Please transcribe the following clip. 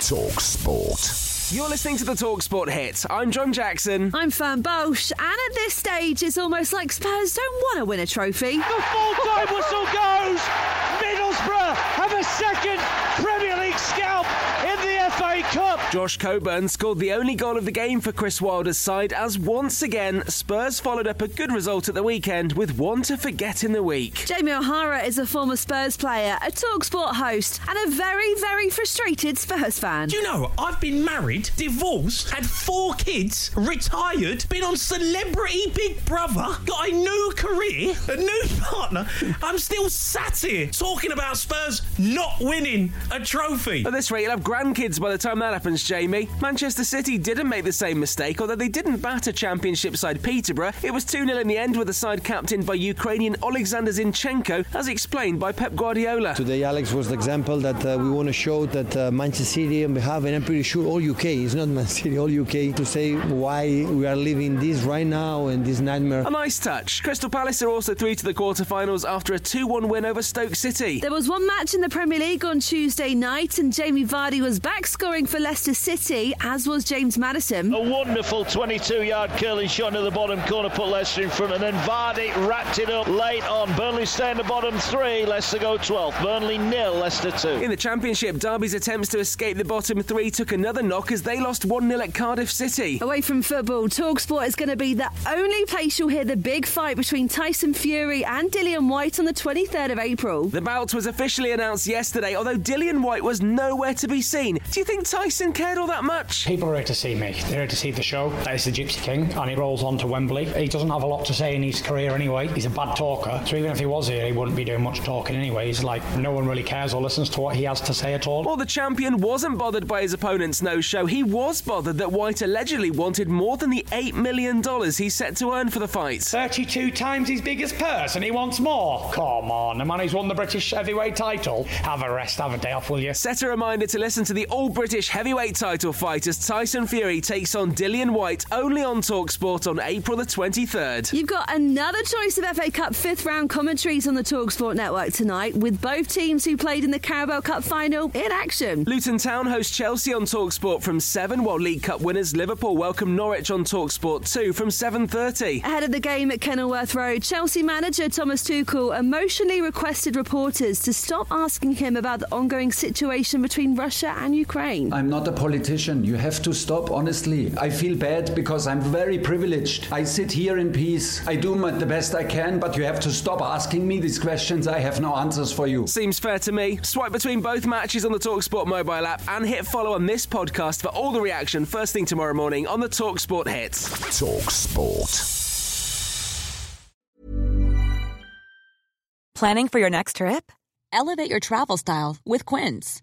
Talk Sport. You're listening to the Talksport hit. I'm John Jackson. I'm Fern Bosch, and at this stage, it's almost like Spurs don't want to win a trophy. The full time whistle goes. Middlesbrough have a second Premier Josh Coburn scored the only goal of the game for Chris Wilder's side as once again Spurs followed up a good result at the weekend with one to forget in the week. Jamie O'Hara is a former Spurs player, a Talksport host, and a very, very frustrated Spurs fan. Do you know, I've been married, divorced, had four kids, retired, been on Celebrity Big Brother, got a new career, a new partner. I'm still sat here talking about Spurs not winning a trophy. At this rate, you'll have grandkids by the time that happens, Jamie. Manchester City didn't make the same mistake, although they didn't batter Championship side Peterborough. It was 2 0 in the end with the side captained by Ukrainian Alexander Zinchenko, as explained by Pep Guardiola. Today, Alex was the example that uh, we want to show that uh, Manchester City on behalf, and I'm pretty sure all UK, it's not Manchester City, all UK, to say why we are living this right now and this nightmare. A nice touch. Crystal Palace are also through to the quarter-finals after a 2-1 win over Stoke City. There was one match in the Premier League on Tuesday night, and Jamie Vardy was back scoring for Leicester City, as was James Maddison. A wonderful 22 yard curling shot into the bottom corner, put Leicester in front, and then Vardy wrapped it up late on. Burnley stay in the bottom three, Leicester go 12th. Burnley nil, Leicester 2. In the Championship, Derby's attempts to escape the bottom three took another knock as they lost 1 0 at Cardiff City. Away from football, Talksport is going to be the only place you'll hear the big fight between Tyson Fury and Dillian Whyte on the 23rd of April. The bout was officially announced yesterday, although Dillian Whyte was nowhere to be seen. Do you think Tyson cared all that much? People are here to see me. They're here to see the show. That is the Gypsy King, and he rolls on to Wembley. He doesn't have a lot to say in his career anyway. He's a bad talker, so even if he was here, he wouldn't be doing much talking anyway. He's like, no one really cares or listens to what he has to say at all. Well, the champion wasn't bothered by his opponent's no show. He was bothered that Whyte allegedly wanted more than the $8 million he's set to earn for the fight. 32 times his biggest purse, and he wants more. Come on, the man who's won the British heavyweight title. Have a rest, have a day off, will you? Set a reminder to listen to the all British heavyweight title fight as Tyson Fury takes on Dillian Whyte only on Talksport on April the 23rd. You've got another choice of FA Cup fifth round commentaries on the Talksport network tonight, with both teams who played in the Carabao Cup final in action. Luton Town host Chelsea on Talksport from 7, while League Cup winners Liverpool welcome Norwich on Talksport 2 from 7.30. Ahead of the game at Kenilworth Road, Chelsea manager Thomas Tuchel emotionally requested reporters to stop asking him about the ongoing situation between Russia and Ukraine. I'm not a politician. You have to stop, honestly. I feel bad because I'm very privileged. I sit here in peace. I do my, the best I can, but you have to stop asking me these questions. I have no answers for you. Seems fair to me. Swipe between both matches on the Talksport mobile app and hit follow on this podcast for all the reaction first thing tomorrow morning on the Talksport hits. Talk Sport. Planning for your next trip? Elevate your travel style with Quince.